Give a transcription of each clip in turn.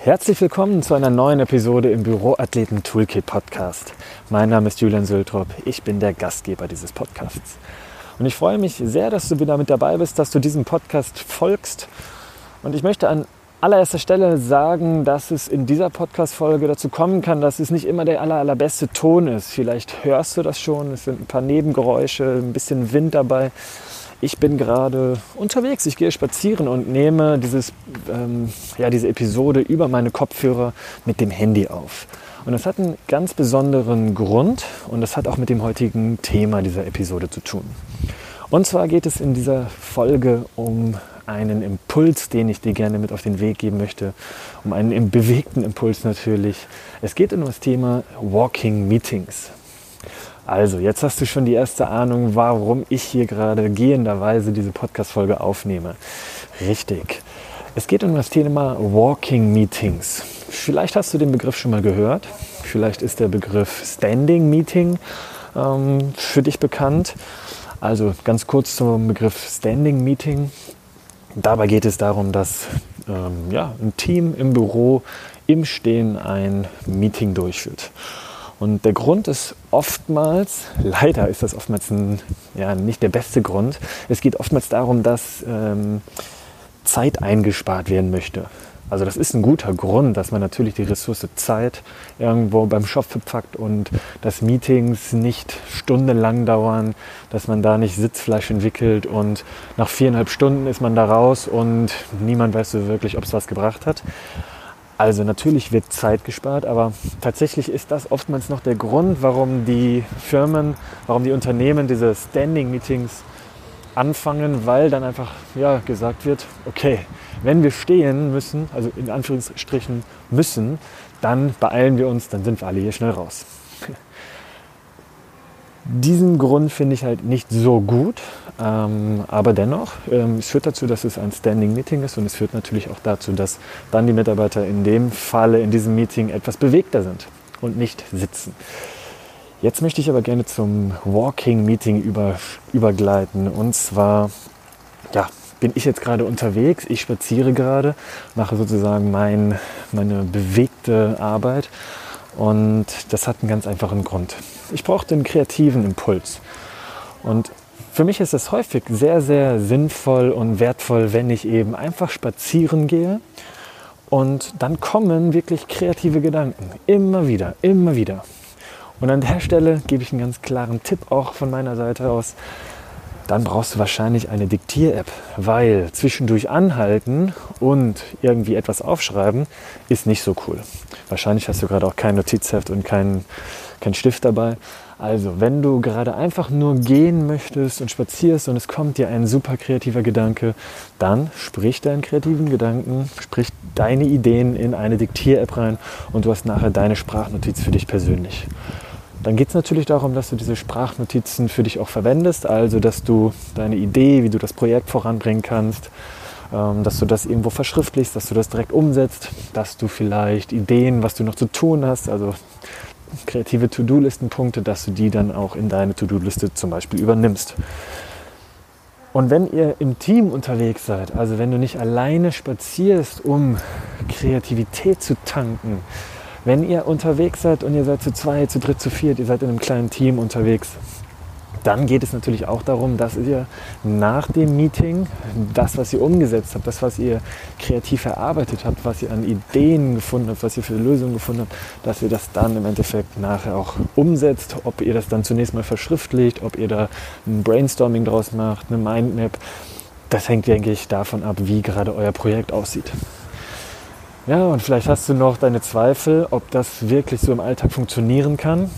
Herzlich willkommen zu einer neuen Episode im Büroathleten Toolkit Podcast. Mein Name ist Julian Sültrop, ich bin der Gastgeber dieses Podcasts. Und ich freue mich sehr, dass du wieder mit dabei bist, dass du diesem Podcast folgst. Und ich möchte an allererster Stelle sagen, dass es in dieser Podcast-Folge dazu kommen kann, dass es nicht immer der aller, allerbeste Ton ist. Vielleicht hörst du das schon, es sind ein paar Nebengeräusche, ein bisschen Wind dabei. Ich bin gerade unterwegs, ich gehe spazieren und nehme dieses, ähm, ja, diese Episode über meine Kopfhörer mit dem Handy auf. Und das hat einen ganz besonderen Grund und das hat auch mit dem heutigen Thema dieser Episode zu tun. Und zwar geht es in dieser Folge um einen Impuls, den ich dir gerne mit auf den Weg geben möchte, um einen bewegten Impuls natürlich. Es geht um das Thema Walking Meetings. Also, jetzt hast du schon die erste Ahnung, warum ich hier gerade gehenderweise diese Podcast-Folge aufnehme. Richtig. Es geht um das Thema Walking Meetings. Vielleicht hast du den Begriff schon mal gehört. Vielleicht ist der Begriff Standing Meeting ähm, für dich bekannt. Also ganz kurz zum Begriff Standing Meeting. Dabei geht es darum, dass ähm, ja, ein Team im Büro im Stehen ein Meeting durchführt. Und der Grund ist oftmals, leider ist das oftmals ein, ja, nicht der beste Grund, es geht oftmals darum, dass ähm, Zeit eingespart werden möchte. Also das ist ein guter Grund, dass man natürlich die Ressource Zeit irgendwo beim Schopf packt und dass Meetings nicht stundenlang dauern, dass man da nicht Sitzfleisch entwickelt und nach viereinhalb Stunden ist man da raus und niemand weiß so wirklich, ob es was gebracht hat. Also natürlich wird Zeit gespart, aber tatsächlich ist das oftmals noch der Grund, warum die Firmen, warum die Unternehmen diese Standing Meetings anfangen, weil dann einfach ja, gesagt wird, okay, wenn wir stehen müssen, also in Anführungsstrichen müssen, dann beeilen wir uns, dann sind wir alle hier schnell raus. Diesen Grund finde ich halt nicht so gut, ähm, aber dennoch, ähm, es führt dazu, dass es ein Standing Meeting ist und es führt natürlich auch dazu, dass dann die Mitarbeiter in dem Falle, in diesem Meeting etwas bewegter sind und nicht sitzen. Jetzt möchte ich aber gerne zum Walking Meeting über, übergleiten und zwar, ja, bin ich jetzt gerade unterwegs, ich spaziere gerade, mache sozusagen mein, meine bewegte Arbeit und das hat einen ganz einfachen Grund. Ich brauche den kreativen Impuls. Und für mich ist es häufig sehr, sehr sinnvoll und wertvoll, wenn ich eben einfach spazieren gehe und dann kommen wirklich kreative Gedanken. Immer wieder, immer wieder. Und an der Stelle gebe ich einen ganz klaren Tipp auch von meiner Seite aus dann brauchst du wahrscheinlich eine Diktier-App, weil zwischendurch anhalten und irgendwie etwas aufschreiben ist nicht so cool. Wahrscheinlich hast du gerade auch kein Notizheft und kein, kein Stift dabei. Also, wenn du gerade einfach nur gehen möchtest und spazierst und es kommt dir ein super kreativer Gedanke, dann sprich deinen kreativen Gedanken, sprich deine Ideen in eine Diktier-App rein und du hast nachher deine Sprachnotiz für dich persönlich. Dann geht es natürlich darum, dass du diese Sprachnotizen für dich auch verwendest, also dass du deine Idee, wie du das Projekt voranbringen kannst, dass du das irgendwo verschriftlichst, dass du das direkt umsetzt, dass du vielleicht Ideen, was du noch zu tun hast, also kreative To-Do-Listenpunkte, dass du die dann auch in deine To-Do-Liste zum Beispiel übernimmst. Und wenn ihr im Team unterwegs seid, also wenn du nicht alleine spazierst, um Kreativität zu tanken, wenn ihr unterwegs seid und ihr seid zu zwei, zu dritt, zu viert, ihr seid in einem kleinen Team unterwegs, dann geht es natürlich auch darum, dass ihr nach dem Meeting das, was ihr umgesetzt habt, das, was ihr kreativ erarbeitet habt, was ihr an Ideen gefunden habt, was ihr für Lösungen gefunden habt, dass ihr das dann im Endeffekt nachher auch umsetzt, ob ihr das dann zunächst mal verschriftlicht, ob ihr da ein Brainstorming draus macht, eine Mindmap. Das hängt, denke ich, davon ab, wie gerade euer Projekt aussieht. Ja, und vielleicht hast du noch deine Zweifel, ob das wirklich so im Alltag funktionieren kann.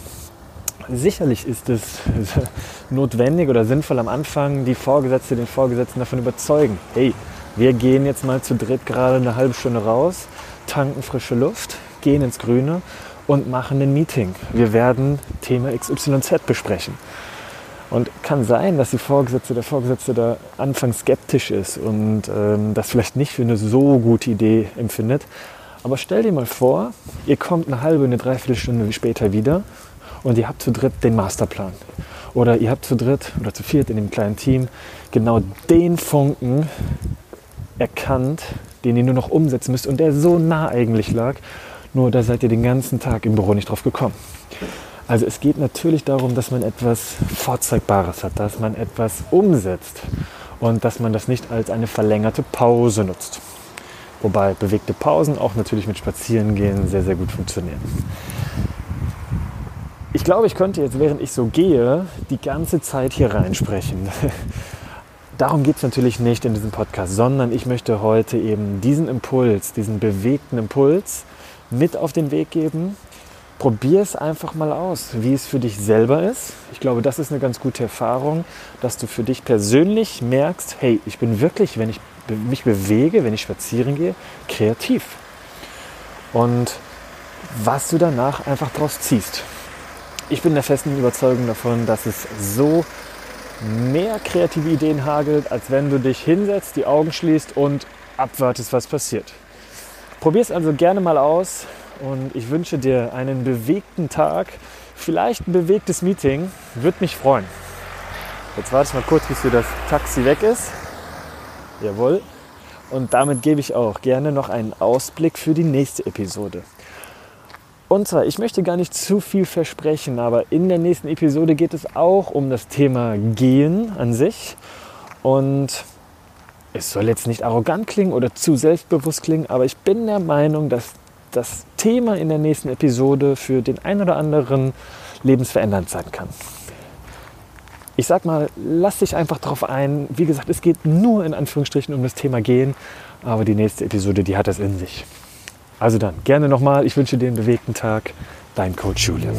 Sicherlich ist es notwendig oder sinnvoll am Anfang, die Vorgesetzte, den Vorgesetzten davon überzeugen. Hey, wir gehen jetzt mal zu dritt gerade eine halbe Stunde raus, tanken frische Luft, gehen ins Grüne und machen ein Meeting. Wir werden Thema XYZ besprechen. Und kann sein, dass die Vorgesetzte, der Vorgesetzte da anfangs skeptisch ist und ähm, das vielleicht nicht für eine so gute Idee empfindet. Aber stell dir mal vor, ihr kommt eine halbe, eine Dreiviertelstunde später wieder und ihr habt zu dritt den Masterplan. Oder ihr habt zu dritt oder zu viert in dem kleinen Team genau den Funken erkannt, den ihr nur noch umsetzen müsst und der so nah eigentlich lag. Nur da seid ihr den ganzen Tag im Büro nicht drauf gekommen. Also es geht natürlich darum, dass man etwas Vorzeigbares hat, dass man etwas umsetzt und dass man das nicht als eine verlängerte Pause nutzt. Wobei bewegte Pausen auch natürlich mit Spazierengehen sehr, sehr gut funktionieren. Ich glaube, ich könnte jetzt, während ich so gehe, die ganze Zeit hier reinsprechen. Darum geht es natürlich nicht in diesem Podcast, sondern ich möchte heute eben diesen Impuls, diesen bewegten Impuls mit auf den Weg geben. Probier es einfach mal aus, wie es für dich selber ist. Ich glaube, das ist eine ganz gute Erfahrung, dass du für dich persönlich merkst, hey, ich bin wirklich, wenn ich mich bewege, wenn ich spazieren gehe, kreativ. Und was du danach einfach daraus ziehst. Ich bin der festen Überzeugung davon, dass es so mehr kreative Ideen hagelt, als wenn du dich hinsetzt, die Augen schließt und abwartest, was passiert. Probier es also gerne mal aus und ich wünsche dir einen bewegten Tag, vielleicht ein bewegtes Meeting, würde mich freuen. Jetzt warte ich mal kurz, bis hier das Taxi weg ist. Jawohl. Und damit gebe ich auch gerne noch einen Ausblick für die nächste Episode. Und zwar, ich möchte gar nicht zu viel versprechen, aber in der nächsten Episode geht es auch um das Thema Gehen an sich. Und es soll jetzt nicht arrogant klingen oder zu selbstbewusst klingen, aber ich bin der Meinung, dass das Thema in der nächsten Episode für den einen oder anderen lebensverändernd sein kann. Ich sag mal, lass dich einfach darauf ein. Wie gesagt, es geht nur in Anführungsstrichen um das Thema Gehen, aber die nächste Episode, die hat das in sich. Also dann, gerne nochmal. Ich wünsche dir einen bewegten Tag. Dein Coach Julian.